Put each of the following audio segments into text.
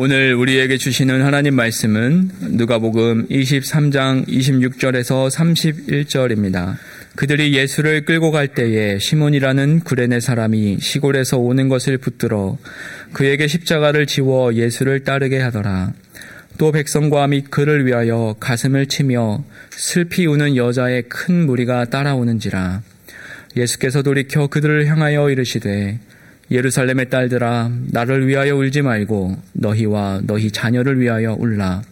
오늘 우리에게 주시는 하나님 말씀은 누가복음 23장 26절에서 31절입니다. 그들이 예수를 끌고 갈 때에 시몬이라는 구레네 사람이 시골에서 오는 것을 붙들어 그에게 십자가를 지워 예수를 따르게 하더라. 또 백성과 및 그를 위하여 가슴을 치며 슬피 우는 여자의 큰 무리가 따라오는지라. 예수께서 돌이켜 그들을 향하여 이르시되 예루살렘의 딸들아 나를 위하여 울지 말고 너희와 너희 자녀를 위하여 울라.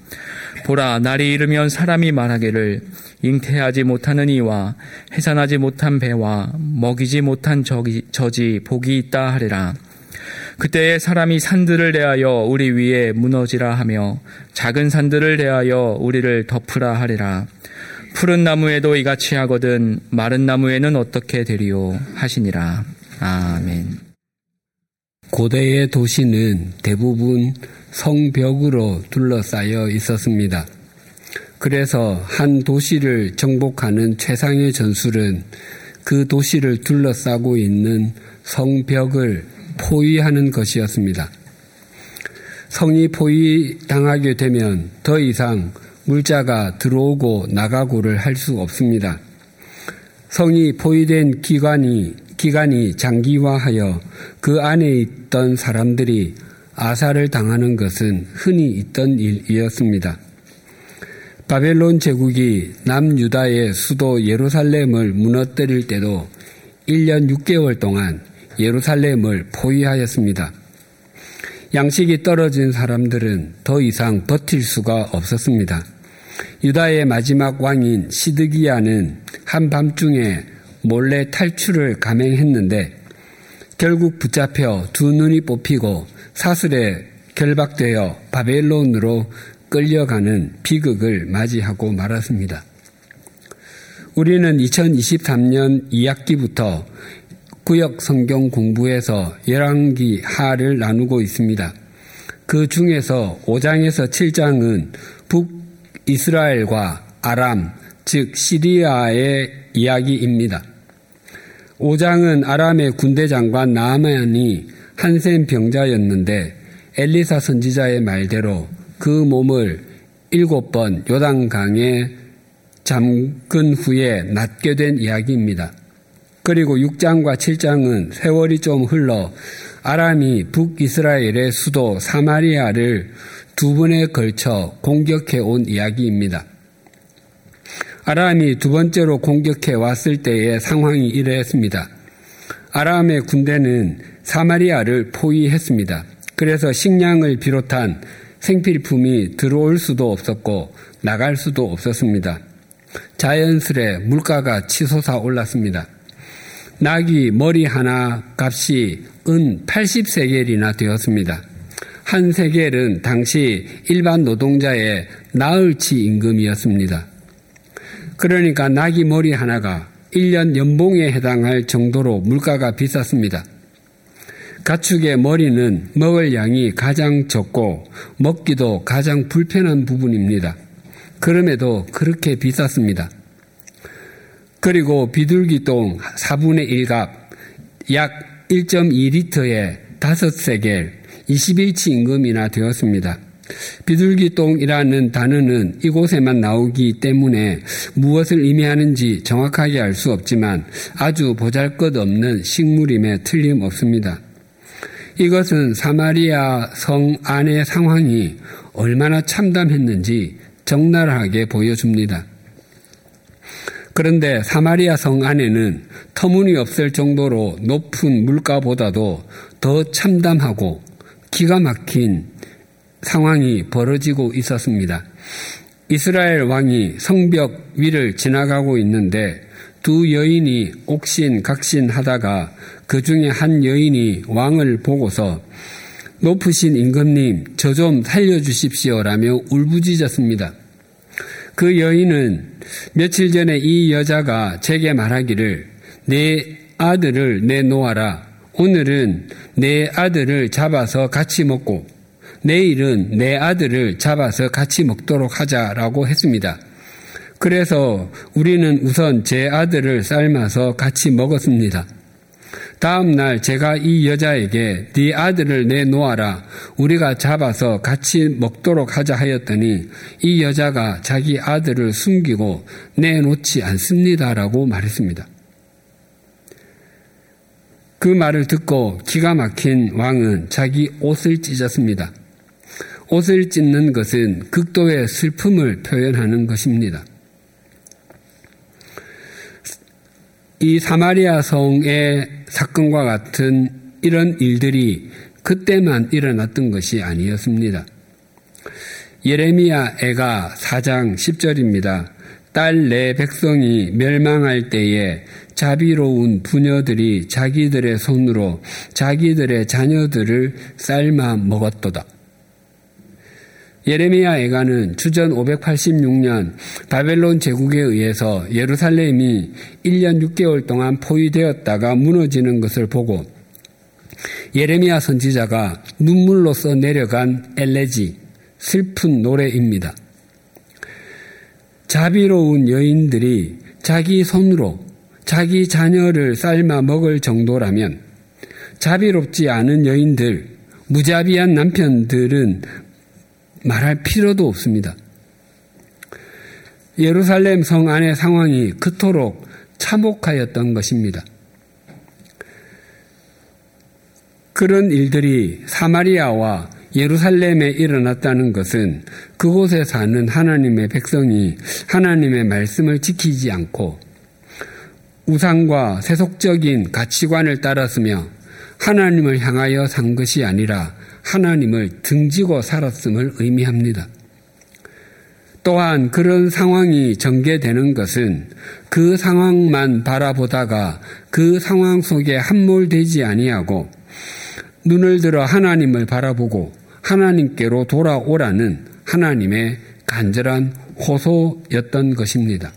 보라 날이 이르면 사람이 말하기를 잉태하지 못하는 이와 해산하지 못한 배와 먹이지 못한 저기, 저지 복이 있다 하리라. 그때에 사람이 산들을 대하여 우리 위에 무너지라 하며 작은 산들을 대하여 우리를 덮으라 하리라. 푸른 나무에도 이같이 하거든 마른 나무에는 어떻게 되리요? 하시니라. 아멘. 고대의 도시는 대부분 성벽으로 둘러싸여 있었습니다. 그래서 한 도시를 정복하는 최상의 전술은 그 도시를 둘러싸고 있는 성벽을 포위하는 것이었습니다. 성이 포위당하게 되면 더 이상 물자가 들어오고 나가고를 할 수 없습니다. 성이 포위된 기관이 기간이 장기화하여 그 안에 있던 사람들이 아사를 당하는 것은 흔히 있던 일이었습니다. 바벨론 제국이 남유다의 수도 예루살렘을 무너뜨릴 때도 1년 6개월 동안 예루살렘을 포위하였습니다. 양식이 떨어진 사람들은 더 이상 버틸 수가 없었습니다. 유다의 마지막 왕인 시드기야는 한밤중에 몰래 탈출을 감행했는데 결국 붙잡혀 두 눈이 뽑히고 사슬에 결박되어 바벨론으로 끌려가는 비극을 맞이하고 말았습니다. 우리는 2023년 2학기부터 구역 성경 공부에서 열왕기 하를 나누고 있습니다. 그 중에서 5장에서 7장은 북이스라엘과 아람, 즉 시리아의 이야기입니다. 5장은 아람의 군대 장관 나아만이 한센 병자였는데 엘리사 선지자의 말대로 그 몸을 일곱 번 요단강에 잠근 후에 낫게 된 이야기입니다. 그리고 6장과 7장은 세월이 좀 흘러 아람이 북이스라엘의 수도 사마리아를 두 번에 걸쳐 공격해 온 이야기입니다. 아람이 두 번째로 공격해 왔을 때의 상황이 이러했습니다. 아람의 군대는 사마리아를 포위했습니다. 그래서 식량을 비롯한 생필품이 들어올 수도 없었고 나갈 수도 없었습니다. 자연스레 물가가 치솟아 올랐습니다. 낙이 머리 하나 값이 은 80세겔이나 되었습니다. 한 세겔은 당시 일반 노동자의 나흘치 임금이었습니다. 그러니까 나귀 머리 하나가 1년 연봉에 해당할 정도로 물가가 비쌌습니다. 가축의 머리는 먹을 양이 가장 적고 먹기도 가장 불편한 부분입니다. 그럼에도 그렇게 비쌌습니다. 그리고 비둘기똥 4분의 1갑 약 1.2리터에 5세겔 21치 임금이나 되었습니다. 비둘기똥이라는 단어는 이곳에만 나오기 때문에 무엇을 의미하는지 정확하게 알 수 없지만 아주 보잘 것 없는 식물임에 틀림없습니다. 이것은 사마리아 성 안의 상황이 얼마나 참담했는지 적나라하게 보여줍니다. 그런데 사마리아 성 안에는 터무니없을 정도로 높은 물가보다도 더 참담하고 기가 막힌 상황이 벌어지고 있었습니다. 이스라엘 왕이 성벽 위를 지나가고 있는데 두 여인이 옥신각신 하다가 그 중에 한 여인이 왕을 보고서 높으신 임금님, 저 좀 살려주십시오라며 울부짖었습니다. 그 여인은 며칠 전에 이 여자가 제게 말하기를 내 아들을 내놓아라. 오늘은 내 아들을 잡아서 같이 먹고 내일은 내 아들을 잡아서 같이 먹도록 하자라고 했습니다. 그래서 우리는 우선 제 아들을 삶아서 같이 먹었습니다. 다음 날 제가 이 여자에게 네 아들을 내놓아라 우리가 잡아서 같이 먹도록 하자 하였더니 이 여자가 자기 아들을 숨기고 내놓지 않습니다라고 말했습니다. 그 말을 듣고 기가 막힌 왕은 자기 옷을 찢었습니다. 옷을 찢는 것은 극도의 슬픔을 표현하는 것입니다. 이 사마리아 성의 사건과 같은 이런 일들이 그때만 일어났던 것이 아니었습니다. 예레미야 애가 4장 10절입니다. 딸 내 백성이 멸망할 때에 자비로운 부녀들이 자기들의 손으로 자기들의 자녀들을 삶아 먹었도다. 예레미야 애가는 주전 586년 바벨론 제국에 의해서 예루살렘이 1년 6개월 동안 포위되었다가 무너지는 것을 보고 예레미야 선지자가 눈물로써 내려간 엘레지 슬픈 노래입니다. 자비로운 여인들이 자기 손으로 자기 자녀를 삶아 먹을 정도라면 자비롭지 않은 여인들, 무자비한 남편들은 말할 필요도 없습니다. 예루살렘 성 안의 상황이 그토록 참혹하였던 것입니다. 그런 일들이 사마리아와 예루살렘에 일어났다는 것은 그곳에 사는 하나님의 백성이 하나님의 말씀을 지키지 않고 우상과 세속적인 가치관을 따랐으며 하나님을 향하여 산 것이 아니라 하나님을 등지고 살았음을 의미합니다. 또한 그런 상황이 전개되는 것은 그 상황만 바라보다가 그 상황 속에 함몰되지 아니하고 눈을 들어 하나님을 바라보고 하나님께로 돌아오라는 하나님의 간절한 호소였던 것입니다.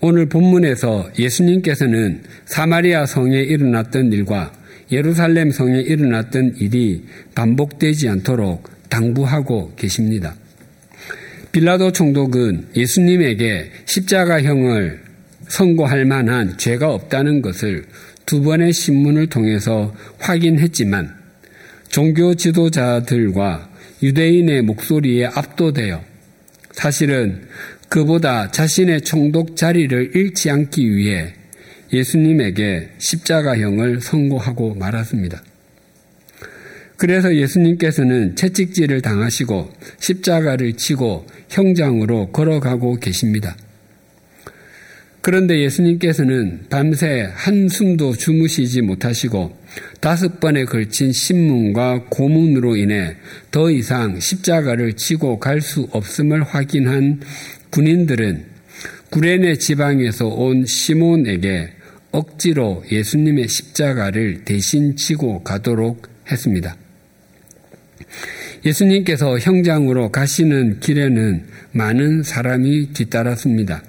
오늘 본문에서 예수님께서는 사마리아 성에 일어났던 일과 예루살렘 성에 일어났던 일이 반복되지 않도록 당부하고 계십니다. 빌라도 총독은 예수님에게 십자가형을 선고할 만한 죄가 없다는 것을 두 번의 신문을 통해서 확인했지만 종교 지도자들과 유대인의 목소리에 압도되어 사실은 그보다 자신의 총독 자리를 잃지 않기 위해 예수님에게 십자가형을 선고하고 말았습니다. 그래서 예수님께서는 채찍질을 당하시고 십자가를 치고 형장으로 걸어가고 계십니다. 그런데 예수님께서는 밤새 한숨도 주무시지 못하시고 다섯 번에 걸친 신문과 고문으로 인해 더 이상 십자가를 치고 갈 수 없음을 확인한 군인들은 구레네 지방에서 온 시몬에게 억지로 예수님의 십자가를 대신 치고 가도록 했습니다. 예수님께서 형장으로 가시는 길에는 많은 사람이 뒤따랐습니다.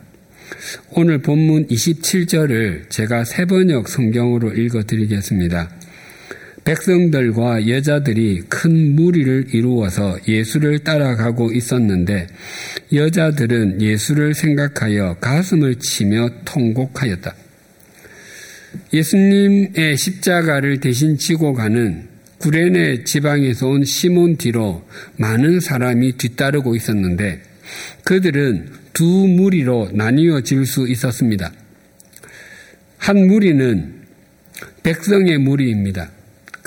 오늘 본문 27절을 제가 세번역 성경으로 읽어 드리겠습니다. 백성들과 여자들이 큰 무리를 이루어서 예수를 따라가고 있었는데 여자들은 예수를 생각하여 가슴을 치며 통곡하였다. 예수님의 십자가를 대신 지고 가는 구레네 지방에서 온 시몬 뒤로 많은 사람이 뒤따르고 있었는데 그들은 두 무리로 나뉘어질 수 있었습니다. 한 무리는 백성의 무리입니다.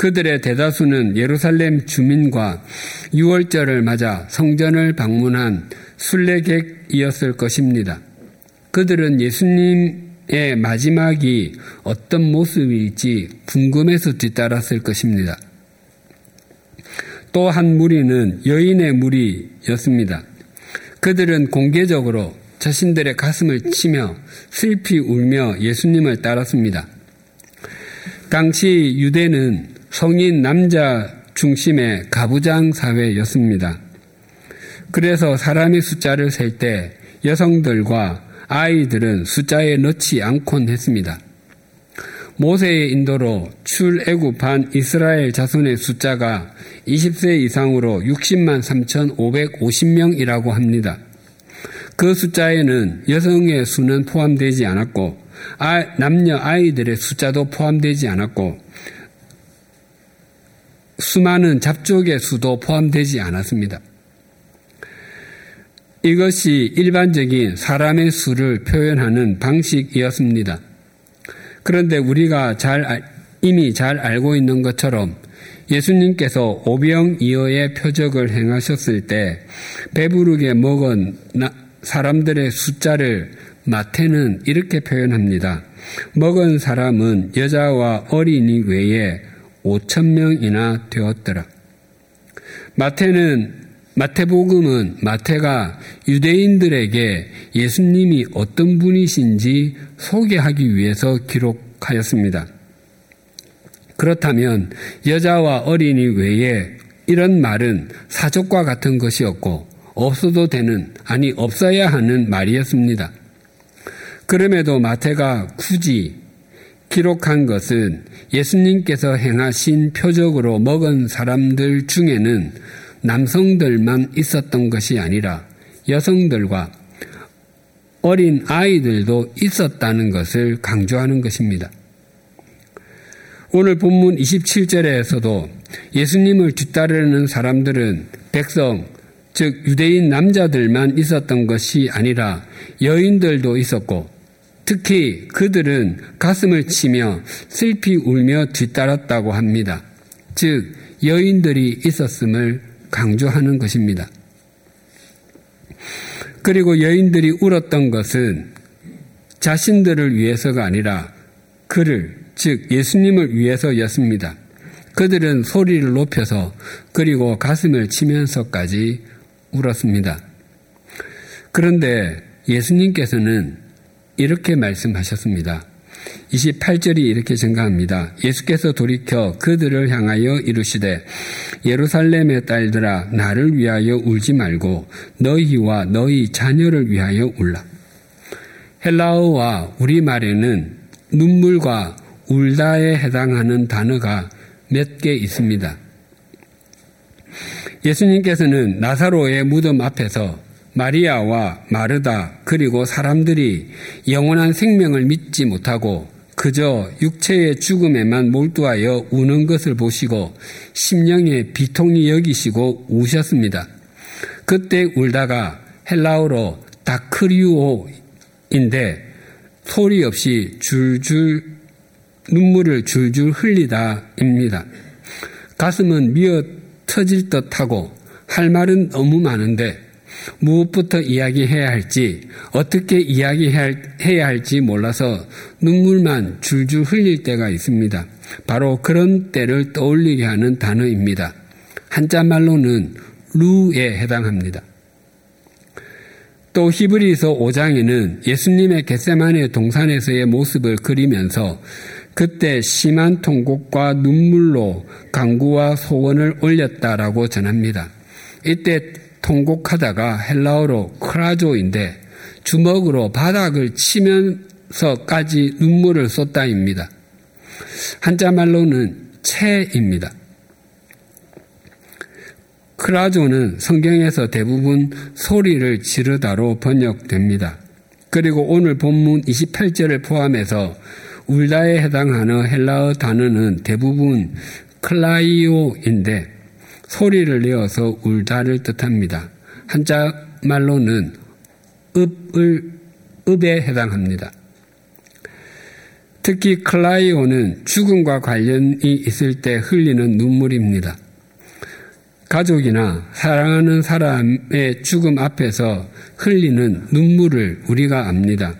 그들의 대다수는 예루살렘 주민과 6월절을 맞아 성전을 방문한 순례객이었을 것입니다. 그들은 예수님 의 마지막이 어떤 모습일지 궁금해서 뒤따랐을 것입니다. 또 한 무리는 여인의 무리였습니다. 그들은 공개적으로 자신들의 가슴을 치며 슬피 울며 예수님을 따랐습니다. 당시 유대는 성인 남자 중심의 가부장 사회였습니다. 그래서 사람의 숫자를 셀 때 여성들과 아이들은 숫자에 넣지 않곤 했습니다. 모세의 인도로 출애굽한 이스라엘 자손의 숫자가 20세 이상으로 60만 3,550명이라고 합니다. 그 숫자에는 여성의 수는 포함되지 않았고 아, 남녀 아이들의 숫자도 포함되지 않았고 수많은 잡족의 수도 포함되지 않았습니다. 이것이 일반적인 사람의 수를 표현하는 방식이었습니다. 그런데 우리가 잘 이미 잘 알고 있는 것처럼 예수님께서 오병이어의 표적을 행하셨을 때 배부르게 먹은 사람들의 숫자를 마태는 이렇게 표현합니다. 먹은 사람은 여자와 어린이 외에 5천 명이나 되었더라. 마태는 마태복음은 마태가 유대인들에게 예수님이 어떤 분이신지 소개하기 위해서 기록하였습니다. 그렇다면 여자와 어린이 외에 이런 말은 사족과 같은 것이었고 없어도 되는 아니 없어야 하는 말이었습니다. 그럼에도 마태가 굳이 기록한 것은 예수님께서 행하신 표적으로 먹은 사람들 중에는 남성들만 있었던 것이 아니라 여성들과 어린 아이들도 있었다는 것을 강조하는 것입니다. 오늘 본문 27절에서도 예수님을 뒤따르는 사람들은 백성, 즉 유대인 남자들만 있었던 것이 아니라 여인들도 있었고 특히 그들은 가슴을 치며 슬피 울며 뒤따랐다고 합니다. 즉 여인들이 있었음을 강조하는 것입니다. 그리고 여인들이 울었던 것은 자신들을 위해서가 아니라 그를, 즉 예수님을 위해서였습니다. 그들은 소리를 높여서 그리고 가슴을 치면서까지 울었습니다. 그런데 예수님께서는 이렇게 말씀하셨습니다. 28절이 이렇게 증가합니다. 예수께서 돌이켜 그들을 향하여 이르시되 예루살렘의 딸들아 나를 위하여 울지 말고 너희와 너희 자녀를 위하여 울라. 헬라어와 우리말에는 눈물과 울다에 해당하는 단어가 몇 개 있습니다. 예수님께서는 나사로의 무덤 앞에서 마리아와 마르다 그리고 사람들이 영원한 생명을 믿지 못하고 그저 육체의 죽음에만 몰두하여 우는 것을 보시고 심령의 비통이 여기시고 우셨습니다. 그때 울다가 헬라어로 다크리오인데 소리 없이 줄줄 눈물을 줄줄 흘리다입니다. 가슴은 미어 터질 듯하고 할 말은 너무 많은데 무엇부터 이야기해야 할지, 어떻게 이야기해야 할지 몰라서 눈물만 줄줄 흘릴 때가 있습니다. 바로 그런 때를 떠올리게 하는 단어입니다. 한자 말로는 루에 해당합니다. 또 히브리서 5장에는 예수님의 겟세만의 동산에서의 모습을 그리면서 그때 심한 통곡과 눈물로 강구와 소원을 올렸다라고 전합니다. 이때 통곡하다가 헬라어로 크라조인데 주먹으로 바닥을 치면서까지 눈물을 쏟다입니다. 한자 말로는 체입니다. 크라조는 성경에서 대부분 소리를 지르다로 번역됩니다. 그리고 오늘 본문 28절을 포함해서 울다에 해당하는 헬라어 단어는 대부분 클라이오인데 소리를 내어서 울다를 뜻합니다. 한자 말로는 읍을 읍에 해당합니다. 특히 클라이오는 죽음과 관련이 있을 때 흘리는 눈물입니다. 가족이나 사랑하는 사람의 죽음 앞에서 흘리는 눈물을 우리가 압니다.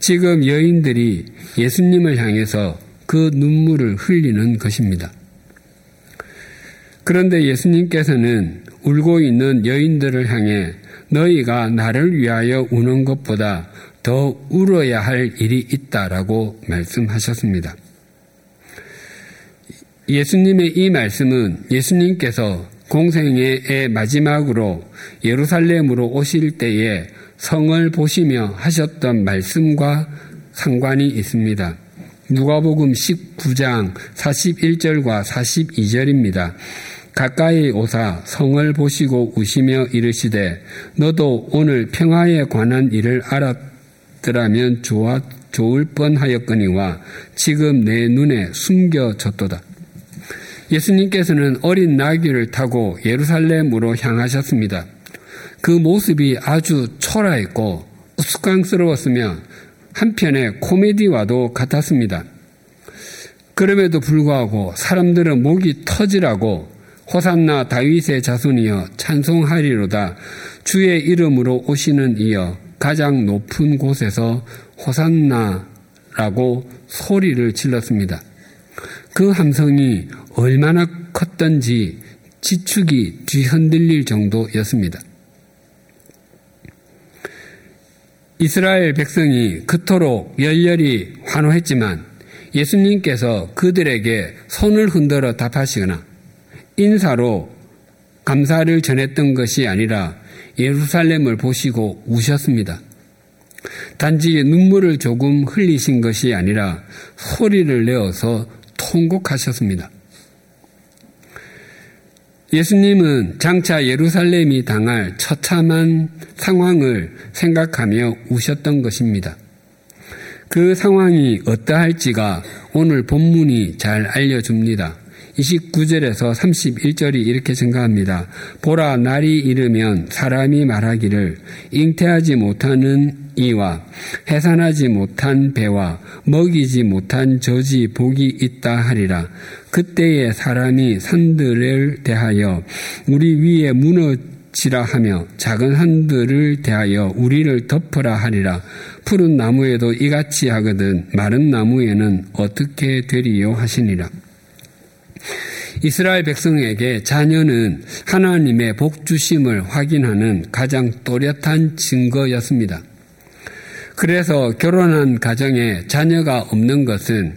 지금 여인들이 예수님을 향해서 그 눈물을 흘리는 것입니다. 그런데 예수님께서는 울고 있는 여인들을 향해 너희가 나를 위하여 우는 것보다 더 울어야 할 일이 있다라고 말씀하셨습니다. 예수님의 이 말씀은 예수님께서 공생의 마지막으로 예루살렘으로 오실 때에 성을 보시며 하셨던 말씀과 상관이 있습니다. 누가복음 19장 41절과 42절입니다. 가까이 오사 성을 보시고 우시며 이르시되 너도 오늘 평화에 관한 일을 알았더라면 좋았, 좋을 뻔하였거니와 지금 내 눈에 숨겨졌도다. 예수님께서는 어린 나귀를 타고 예루살렘으로 향하셨습니다. 그 모습이 아주 초라했고 우스꽝스러웠으며 한편에 코미디와도 같았습니다. 그럼에도 불구하고 사람들은 목이 터지라고 호산나 다윗의 자손이여 찬송하리로다 주의 이름으로 오시는 이여 가장 높은 곳에서 호산나라고 소리를 질렀습니다. 그 함성이 얼마나 컸던지 지축이 뒤흔들릴 정도였습니다. 이스라엘 백성이 그토록 열렬히 환호했지만 예수님께서 그들에게 손을 흔들어 답하시거나 인사로 감사를 전했던 것이 아니라 예루살렘을 보시고 우셨습니다. 단지 눈물을 조금 흘리신 것이 아니라 소리를 내어서 통곡하셨습니다. 예수님은 장차 예루살렘이 당할 처참한 상황을 생각하며 우셨던 것입니다. 그 상황이 어떠할지가 오늘 본문이 잘 알려줍니다. 29절에서 31절이 이렇게 생각합니다. 보라, 날이 이르면 사람이 말하기를 잉태하지 못하는 이와 해산하지 못한 배와 먹이지 못한 저지 복이 있다 하리라. 그때에 사람이 산들을 대하여 우리 위에 무너 지라 하며 작은 산들을 대하여 우리를 덮으라 하리라. 푸른 나무에도 이같이 하거든 마른 나무에는 어떻게 되리요 하시니라. 이스라엘 백성에게 자녀는 하나님의 복주심을 확인하는 가장 또렷한 증거였습니다. 그래서 결혼한 가정에 자녀가 없는 것은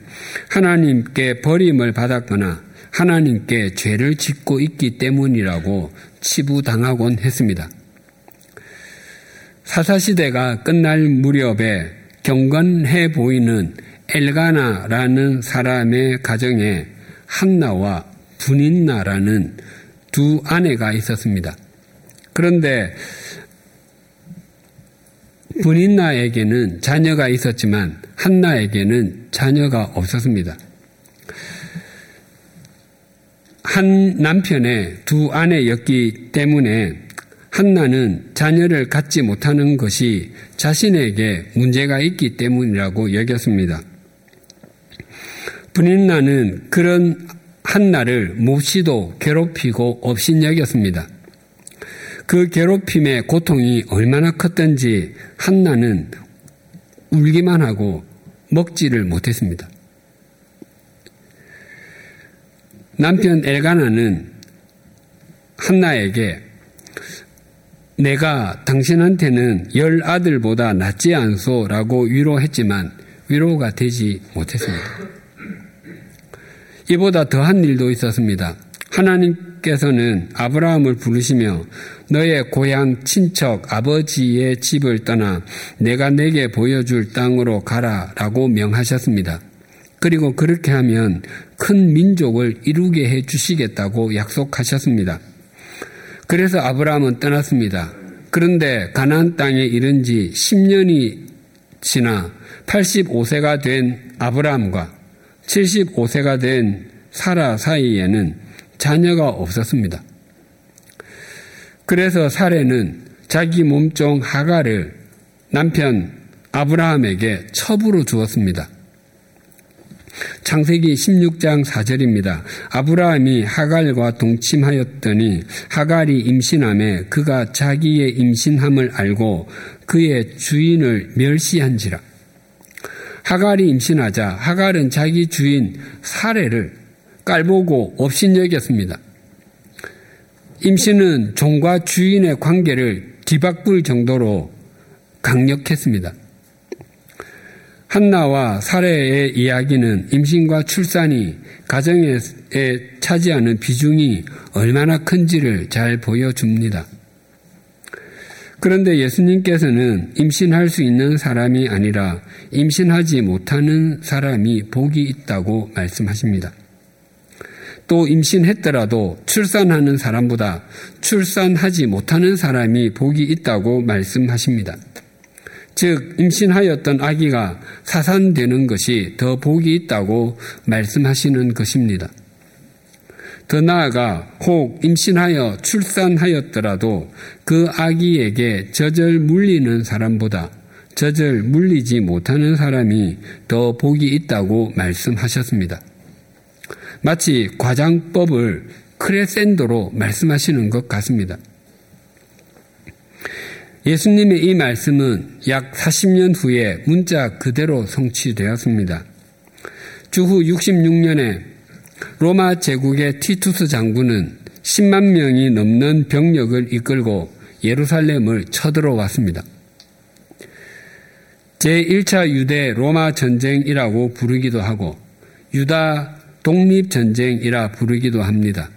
하나님께 버림을 받았거나 하나님께 죄를 짓고 있기 때문이라고 치부당하곤 했습니다. 사사시대가 끝날 무렵에 경건해 보이는 엘가나라는 사람의 가정에 한나와 분인나라는 두 아내가 있었습니다. 그런데 분인나에게는 자녀가 있었지만 한나에게는 자녀가 없었습니다. 한 남편의 두 아내였기 때문에 한나는 자녀를 갖지 못하는 것이 자신에게 문제가 있기 때문이라고 여겼습니다. 분인나는 그런 한나를 몹시도 괴롭히고 업신여겼습니다. 그 괴롭힘의 고통이 얼마나 컸던지 한나는 울기만 하고 먹지를 못했습니다. 남편 엘가나는 한나에게 내가 당신한테는 열 아들보다 낫지 않소라고 위로했지만 위로가 되지 못했습니다. 이보다 더한 일도 있었습니다. 하나님께서는 아브라함을 부르시며 너의 고향 친척 아버지의 집을 떠나 내가 내게 보여줄 땅으로 가라 라고 명하셨습니다. 그리고 그렇게 하면 큰 민족을 이루게 해 주시겠다고 약속하셨습니다. 그래서 아브라함은 떠났습니다. 그런데 가나안 땅에 이른 지 10년이 지나 85세가 된 아브라함과 75세가 된 사라 사이에는 자녀가 없었습니다. 그래서 사례는 자기 몸종 하가를 남편 아브라함에게 첩으로 주었습니다. 창세기 16장 4절입니다. 아브라함이 하갈과 동침하였더니 하갈이 임신함에 그가 자기의 임신함을 알고 그의 주인을 멸시한지라. 하갈이 임신하자 하갈은 자기 주인 사례를 깔보고 업신여겼습니다. 임신은 종과 주인의 관계를 뒤바꿀 정도로 강력했습니다. 한나와 사례의 이야기는 임신과 출산이 가정에 차지하는 비중이 얼마나 큰지를 잘 보여줍니다. 그런데 예수님께서는 임신할 수 있는 사람이 아니라 임신하지 못하는 사람이 복이 있다고 말씀하십니다. 또 임신했더라도 출산하는 사람보다 출산하지 못하는 사람이 복이 있다고 말씀하십니다. 즉 임신하였던 아기가 사산되는 것이 더 복이 있다고 말씀하시는 것입니다. 더 나아가 혹 임신하여 출산하였더라도 그 아기에게 젖을 물리는 사람보다 젖을 물리지 못하는 사람이 더 복이 있다고 말씀하셨습니다. 마치 과장법을 크레센도로 말씀하시는 것 같습니다. 예수님의 이 말씀은 약 40년 후에 문자 그대로 성취되었습니다. 주후 66년에 로마 제국의 티투스 장군은 10만 명이 넘는 병력을 이끌고 예루살렘을 쳐들어왔습니다. 제1차 유대 로마 전쟁이라고 부르기도 하고 유다 독립 전쟁이라 부르기도 합니다.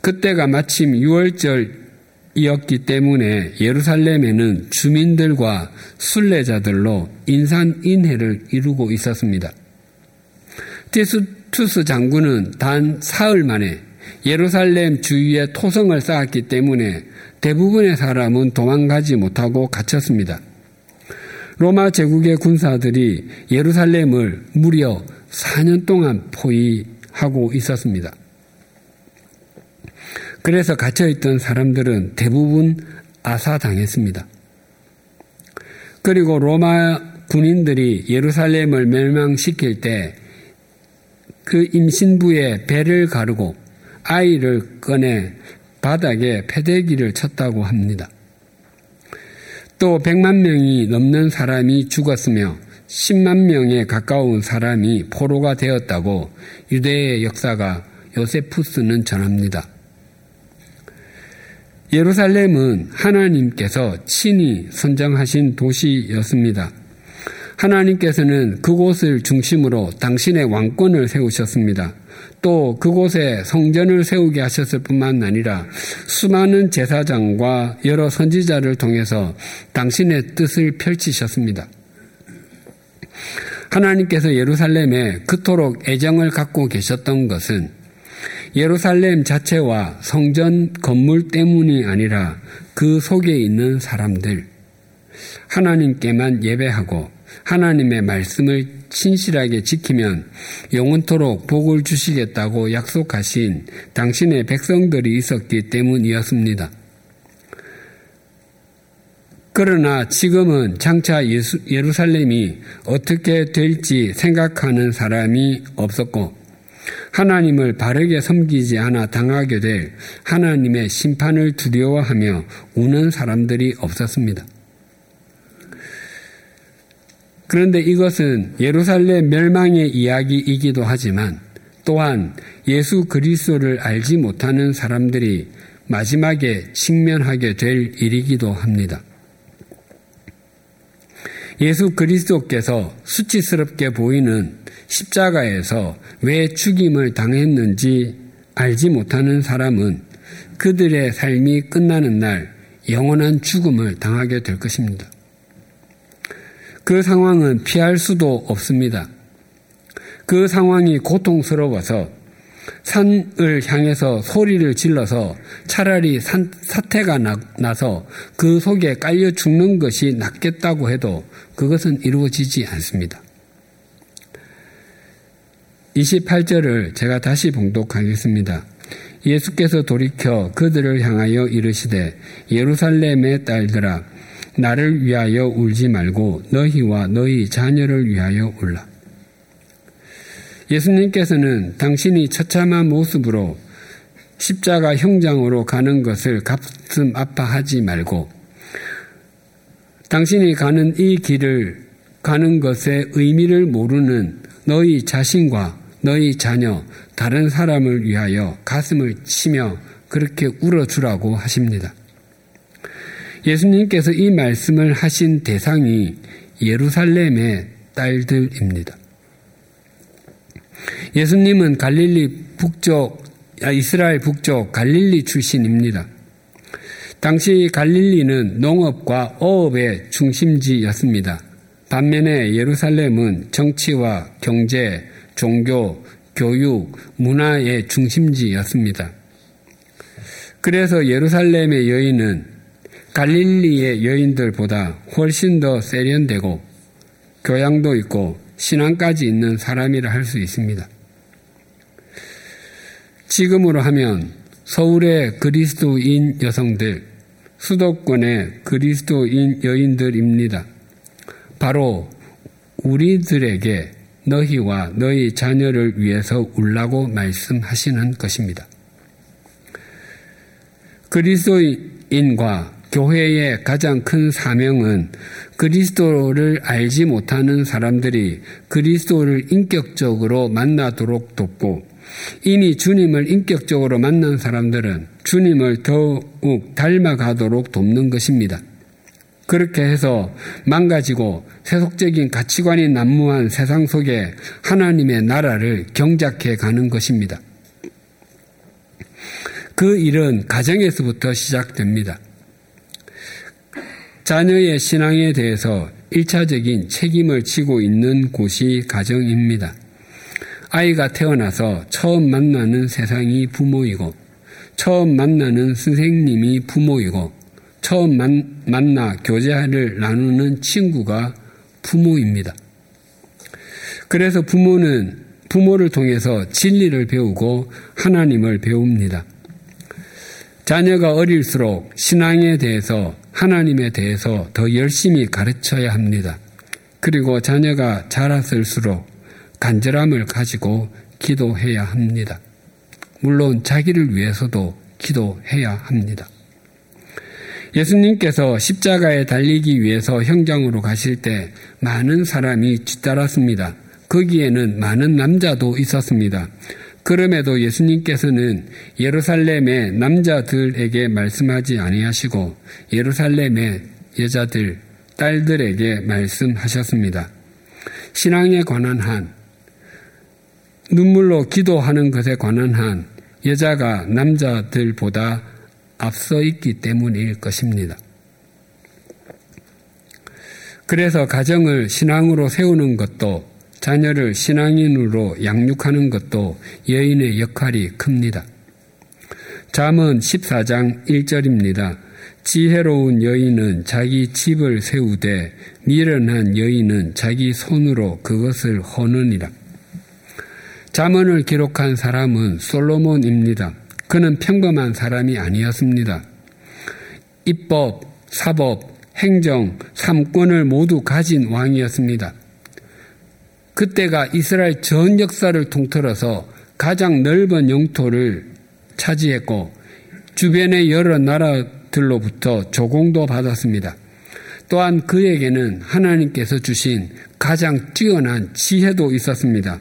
그때가 마침 6월절이었기 때문에 예루살렘에는 주민들과 순례자들로 인산인해를 이루고 있었습니다. 티스 투스 장군은 단 사흘 만에 예루살렘 주위에 토성을 쌓았기 때문에 대부분의 사람은 도망가지 못하고 갇혔습니다. 로마 제국의 군사들이 예루살렘을 무려 4년 동안 포위하고 있었습니다. 그래서 갇혀있던 사람들은 대부분 아사당했습니다. 그리고 로마 군인들이 예루살렘을 멸망시킬 때 그 임신부의 배를 가르고 아이를 꺼내 바닥에 패대기를 쳤다고 합니다. 또 100만 명이 넘는 사람이 죽었으며 10만 명에 가까운 사람이 포로가 되었다고 유대의 역사가 요세푸스는 전합니다. 예루살렘은 하나님께서 친히 선정하신 도시였습니다. 하나님께서는 그곳을 중심으로 당신의 왕권을 세우셨습니다. 또 그곳에 성전을 세우게 하셨을 뿐만 아니라 수많은 제사장과 여러 선지자를 통해서 당신의 뜻을 펼치셨습니다. 하나님께서 예루살렘에 그토록 애정을 갖고 계셨던 것은 예루살렘 자체와 성전 건물 때문이 아니라 그 속에 있는 사람들, 하나님께만 예배하고 하나님의 말씀을 신실하게 지키면 영원토록 복을 주시겠다고 약속하신 당신의 백성들이 있었기 때문이었습니다. 그러나 지금은 장차 예수, 예루살렘이 어떻게 될지 생각하는 사람이 없었고 하나님을 바르게 섬기지 않아 당하게 될 하나님의 심판을 두려워하며 우는 사람들이 없었습니다. 그런데 이것은 예루살렘 멸망의 이야기이기도 하지만 또한 예수 그리스도를 알지 못하는 사람들이 마지막에 직면하게 될 일이기도 합니다. 예수 그리스도께서 수치스럽게 보이는 십자가에서 왜 죽임을 당했는지 알지 못하는 사람은 그들의 삶이 끝나는 날 영원한 죽음을 당하게 될 것입니다. 그 상황은 피할 수도 없습니다. 그 상황이 고통스러워서 산을 향해서 소리를 질러서 차라리 산, 사태가 나, 나서 그 속에 깔려 죽는 것이 낫겠다고 해도 그것은 이루어지지 않습니다. 28절을 제가 다시 봉독하겠습니다. 예수께서 돌이켜 그들을 향하여 이르시되 예루살렘의 딸들아 나를 위하여 울지 말고 너희와 너희 자녀를 위하여 울라. 예수님께서는 당신이 처참한 모습으로 십자가 형장으로 가는 것을 가슴 아파하지 말고 당신이 가는 이 길을 가는 것의 의미를 모르는 너희 자신과 너희 자녀, 다른 사람을 위하여 가슴을 치며 그렇게 울어주라고 하십니다. 예수님께서 이 말씀을 하신 대상이 예루살렘의 딸들입니다. 예수님은 갈릴리 북쪽, 아, 이스라엘 북쪽 갈릴리 출신입니다. 당시 갈릴리는 농업과 어업의 중심지였습니다. 반면에 예루살렘은 정치와 경제, 종교, 교육, 문화의 중심지였습니다. 그래서 예루살렘의 여인은 갈릴리의 여인들보다 훨씬 더 세련되고 교양도 있고 신앙까지 있는 사람이라 할 수 있습니다. 지금으로 하면 서울의 그리스도인 여성들, 수도권의 그리스도인 여인들입니다. 바로 우리들에게 너희와 너희 자녀를 위해서 울라고 말씀하시는 것입니다. 그리스도인과 교회의 가장 큰 사명은 그리스도를 알지 못하는 사람들이 그리스도를 인격적으로 만나도록 돕고 이미 주님을 인격적으로 만난 사람들은 주님을 더욱 닮아가도록 돕는 것입니다. 그렇게 해서 망가지고 세속적인 가치관이 난무한 세상 속에 하나님의 나라를 경작해 가는 것입니다. 그 일은 가정에서부터 시작됩니다. 자녀의 신앙에 대해서 1차적인 책임을 지고 있는 곳이 가정입니다. 아이가 태어나서 처음 만나는 세상이 부모이고, 처음 만나는 선생님이 부모이고, 처음 만, 만나 교제를 나누는 친구가 부모입니다. 그래서 부모는 부모를 통해서 진리를 배우고 하나님을 배웁니다. 자녀가 어릴수록 신앙에 대해서 하나님에 대해서 더 열심히 가르쳐야 합니다. 그리고 자녀가 자랐을수록 간절함을 가지고 기도해야 합니다. 물론 자기를 위해서도 기도해야 합니다. 예수님께서 십자가에 달리기 위해서 형장으로 가실 때 많은 사람이 뒤따랐습니다. 거기에는 많은 남자도 있었습니다. 그럼에도 예수님께서는 예루살렘의 남자들에게 말씀하지 아니하시고 예루살렘의 여자들, 딸들에게 말씀하셨습니다. 신앙에 관한 한, 눈물로 기도하는 것에 관한 한 여자가 남자들보다 앞서 있기 때문일 것입니다. 그래서 가정을 신앙으로 세우는 것도 자녀를 신앙인으로 양육하는 것도 여인의 역할이 큽니다. 잠언 14장 1절입니다. 지혜로운 여인은 자기 집을 세우되 미련한 여인은 자기 손으로 그것을 허느니라. 잠언을 기록한 사람은 솔로몬입니다. 그는 평범한 사람이 아니었습니다. 입법, 사법, 행정, 삼권을 모두 가진 왕이었습니다. 그때가 이스라엘 전 역사를 통틀어서 가장 넓은 영토를 차지했고 주변의 여러 나라들로부터 조공도 받았습니다. 또한 그에게는 하나님께서 주신 가장 뛰어난 지혜도 있었습니다.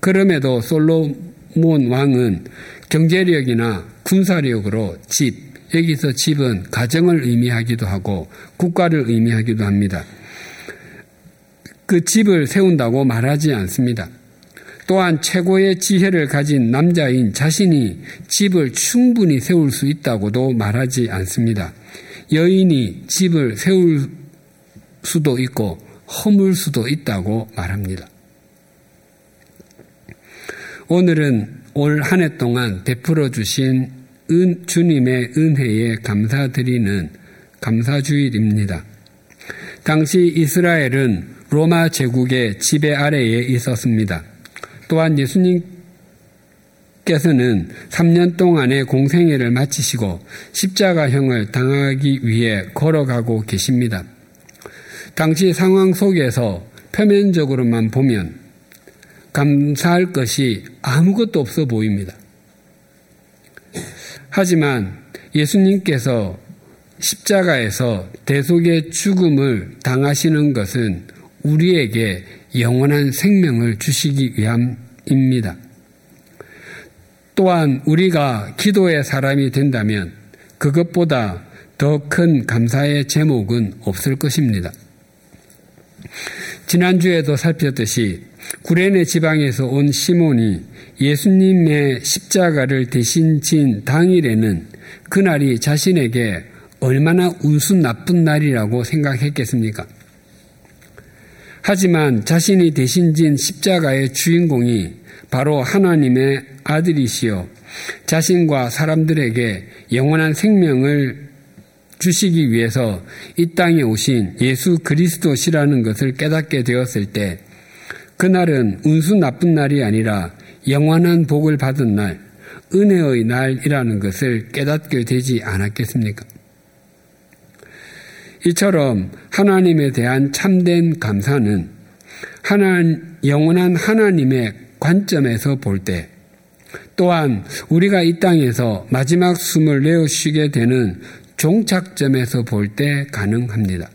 그럼에도 솔로몬 왕은 경제력이나 군사력으로 집, 여기서 집은 가정을 의미하기도 하고 국가를 의미하기도 합니다. 그 집을 세운다고 말하지 않습니다. 또한 최고의 지혜를 가진 남자인 자신이 집을 충분히 세울 수 있다고도 말하지 않습니다. 여인이 집을 세울 수도 있고 허물 수도 있다고 말합니다. 오늘은 올 한 해 동안 베풀어 주신 은, 주님의 은혜에 감사드리는 감사주일입니다. 당시 이스라엘은 로마 제국의 지배 아래에 있었습니다. 또한 예수님께서는 3년 동안의 공생애를 마치시고 십자가형을 당하기 위해 걸어가고 계십니다. 당시 상황 속에서 표면적으로만 보면 감사할 것이 아무것도 없어 보입니다. 하지만 예수님께서 십자가에서 대속의 죽음을 당하시는 것은 우리에게 영원한 생명을 주시기 위함입니다. 또한 우리가 기도의 사람이 된다면 그것보다 더 큰 감사의 제목은 없을 것입니다. 지난주에도 살폈듯이 구레네 지방에서 온 시몬이 예수님의 십자가를 대신 진 당일에는 그날이 자신에게 얼마나 운수 나쁜 날이라고 생각했겠습니까? 하지만 자신이 대신 진 십자가의 주인공이 바로 하나님의 아들이시여 자신과 사람들에게 영원한 생명을 주시기 위해서 이 땅에 오신 예수 그리스도시라는 것을 깨닫게 되었을 때 그날은 운수 나쁜 날이 아니라 영원한 복을 받은 날, 은혜의 날이라는 것을 깨닫게 되지 않았겠습니까? 이처럼 하나님에 대한 참된 감사는 하나, 영원한 하나님의 관점에서 볼 때, 또한 우리가 이 땅에서 마지막 숨을 내어 쉬게 되는 종착점에서 볼 때 가능합니다.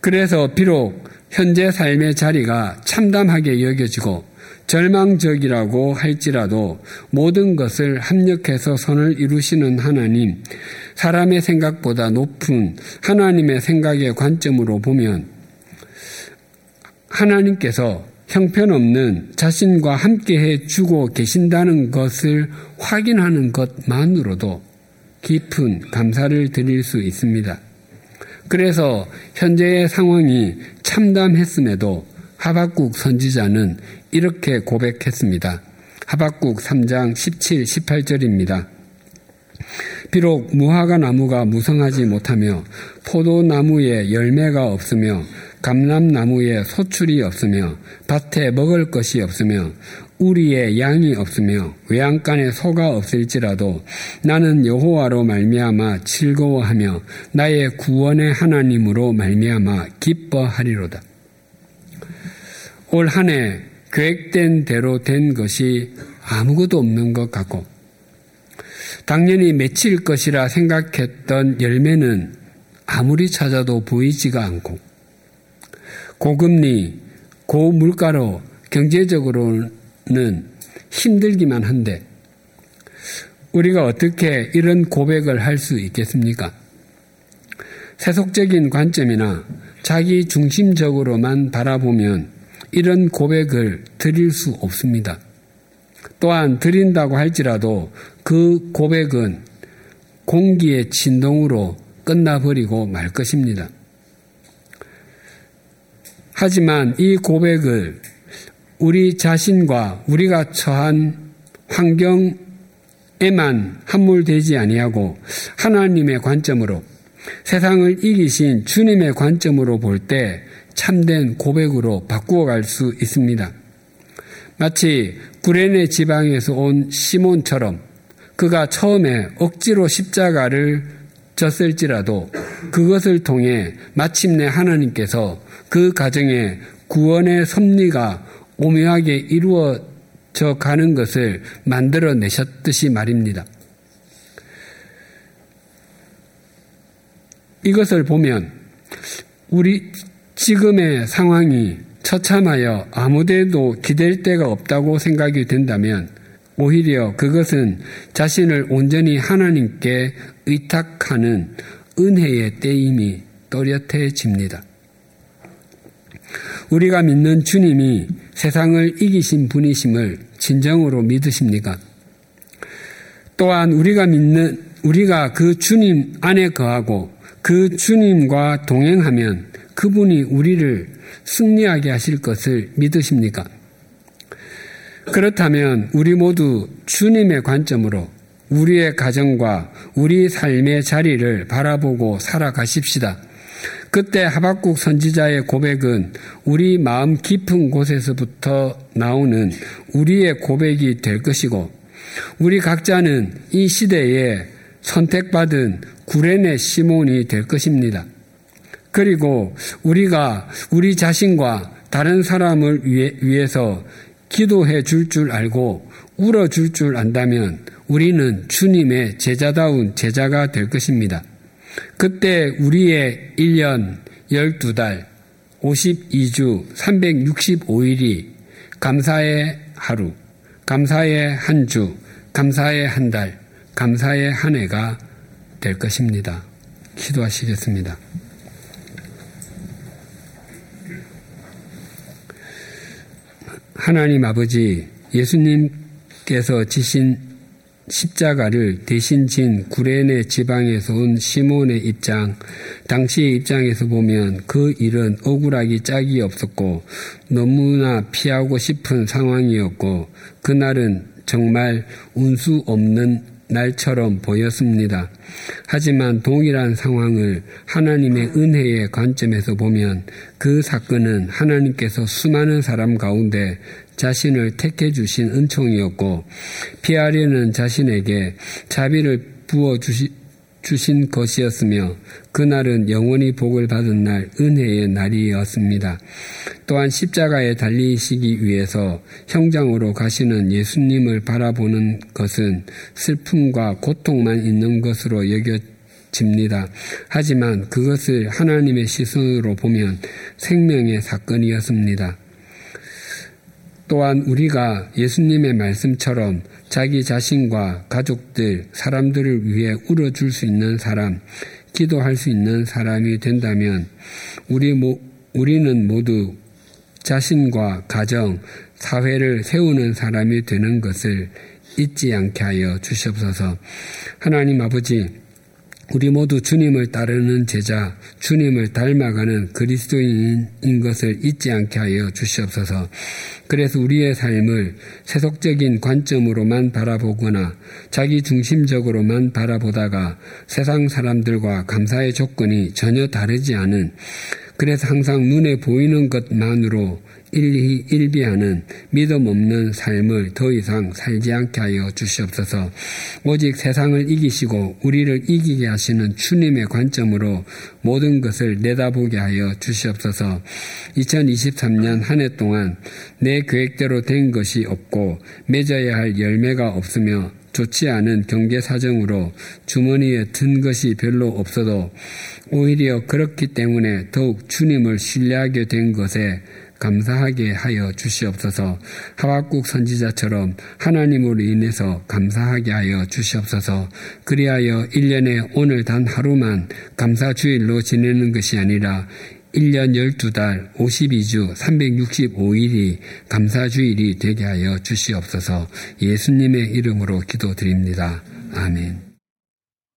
그래서 비록 현재 삶의 자리가 참담하게 여겨지고 절망적이라고 할지라도 모든 것을 합력해서 선을 이루시는 하나님, 사람의 생각보다 높은 하나님의 생각의 관점으로 보면 하나님께서 형편없는 자신과 함께해 주고 계신다는 것을 확인하는 것만으로도 깊은 감사를 드릴 수 있습니다. 그래서 현재의 상황이 참담했음에도 하박국 선지자는 이렇게 고백했습니다. 하박국 3장 17, 18절입니다. 비록 무화과 나무가 무성하지 못하며 포도나무에 열매가 없으며 감람나무에 소출이 없으며 밭에 먹을 것이 없으며 우리의 양이 없으며 외양간에 소가 없을지라도 나는 여호와로 말미암아 즐거워하며 나의 구원의 하나님으로 말미암아 기뻐하리로다. 올 한해 계획된 대로 된 것이 아무것도 없는 것 같고 당연히 맺힐 것이라 생각했던 열매는 아무리 찾아도 보이지가 않고 고금리, 고물가로 경제적으로는 힘들기만 한데 우리가 어떻게 이런 고백을 할 수 있겠습니까? 세속적인 관점이나 자기 중심적으로만 바라보면 이런 고백을 드릴 수 없습니다. 또한 드린다고 할지라도 그 고백은 공기의 진동으로 끝나버리고 말 것입니다. 하지만 이 고백을 우리 자신과 우리가 처한 환경에만 함몰되지 아니하고 하나님의 관점으로 세상을 이기신 주님의 관점으로 볼 때 참된 고백으로 바꾸어 갈 수 있습니다. 마치 구레네 지방에서 온 시몬처럼 그가 처음에 억지로 십자가를 졌을지라도 그것을 통해 마침내 하나님께서 그 가정에 구원의 섭리가 오묘하게 이루어져 가는 것을 만들어 내셨듯이 말입니다. 이것을 보면 우리 지금의 상황이 처참하여 아무데도 기댈 데가 없다고 생각이 된다면 오히려 그것은 자신을 온전히 하나님께 의탁하는 은혜의 때임이 또렷해집니다. 우리가 믿는 주님이 세상을 이기신 분이심을 진정으로 믿으십니까? 또한 우리가 믿는 우리가 그 주님 안에 거하고 그 주님과 동행하면 그분이 우리를 승리하게 하실 것을 믿으십니까? 그렇다면 우리 모두 주님의 관점으로 우리의 가정과 우리 삶의 자리를 바라보고 살아가십시다. 그때 하박국 선지자의 고백은 우리 마음 깊은 곳에서부터 나오는 우리의 고백이 될 것이고 우리 각자는 이 시대에 선택받은 구레네 시몬이 될 것입니다. 그리고 우리가 우리 자신과 다른 사람을 위해 서 기도해 줄 줄 알고 울어 줄 줄 안다면 우리는 주님의 제자다운 제자가 될 것입니다. 그때 우리의 1년 12달 52주 365일이 감사의 하루, 감사의 한 주, 감사의 한 달, 감사의 한 해가 될 것입니다. 기도하시겠습니다. 하나님 아버지, 예수님께서 지신 십자가를 대신 진 구레네 지방에서 온 시몬의 입장, 당시의 입장에서 보면 그 일은 억울하기 짝이 없었고 너무나 피하고 싶은 상황이었고 그날은 정말 운수 없는 날처럼 보였습니다. 하지만 동일한 상황을 하나님의 은혜의 관점에서 보면 그 사건은 하나님께서 수많은 사람 가운데 자신을 택해 주신 은총이었고 피하려는 자신에게 자비를 부어 주시, 주신 것이었으며 그날은 영원히 복을 받은 날 은혜의 날이었습니다. 또한 십자가에 달리시기 위해서 형장으로 가시는 예수님을 바라보는 것은 슬픔과 고통만 있는 것으로 여겨집니다. 하지만 그것을 하나님의 시선으로 보면 생명의 사건이었습니다. 또한 우리가 예수님의 말씀처럼 자기 자신과 가족들, 사람들을 위해 울어줄 수 있는 사람, 기도할 수 있는 사람이 된다면 우리 모, 우리는 모두 자신과 가정, 사회를 세우는 사람이 되는 것을 잊지 않게 하여 주시옵소서. 하나님 아버지, 우리 모두 주님을 따르는 제자, 주님을 닮아가는 그리스도인인 것을 잊지 않게 하여 주시옵소서. 그래서 우리의 삶을 세속적인 관점으로만 바라보거나 자기 중심적으로만 바라보다가 세상 사람들과 감사의 조건이 전혀 다르지 않은 그래서 항상 눈에 보이는 것만으로 일히 일비하는 믿음 없는 삶을 더 이상 살지 않게 하여 주시옵소서. 오직 세상을 이기시고 우리를 이기게 하시는 주님의 관점으로 모든 것을 내다보게 하여 주시옵소서. 2023년 한 해 동안 내 계획대로 된 것이 없고 맺어야 할 열매가 없으며 좋지 않은 경제 사정으로 주머니에 든 것이 별로 없어도 오히려 그렇기 때문에 더욱 주님을 신뢰하게 된 것에 감사하게 하여 주시옵소서 하박국 선지자처럼 하나님으로 인해서 감사하게 하여 주시옵소서 그리하여 1년에 오늘 단 하루만 감사주일로 지내는 것이 아니라 1년 12달 52주 365일이 감사주일이 되게 하여 주시옵소서 예수님의 이름으로 기도드립니다. 아멘.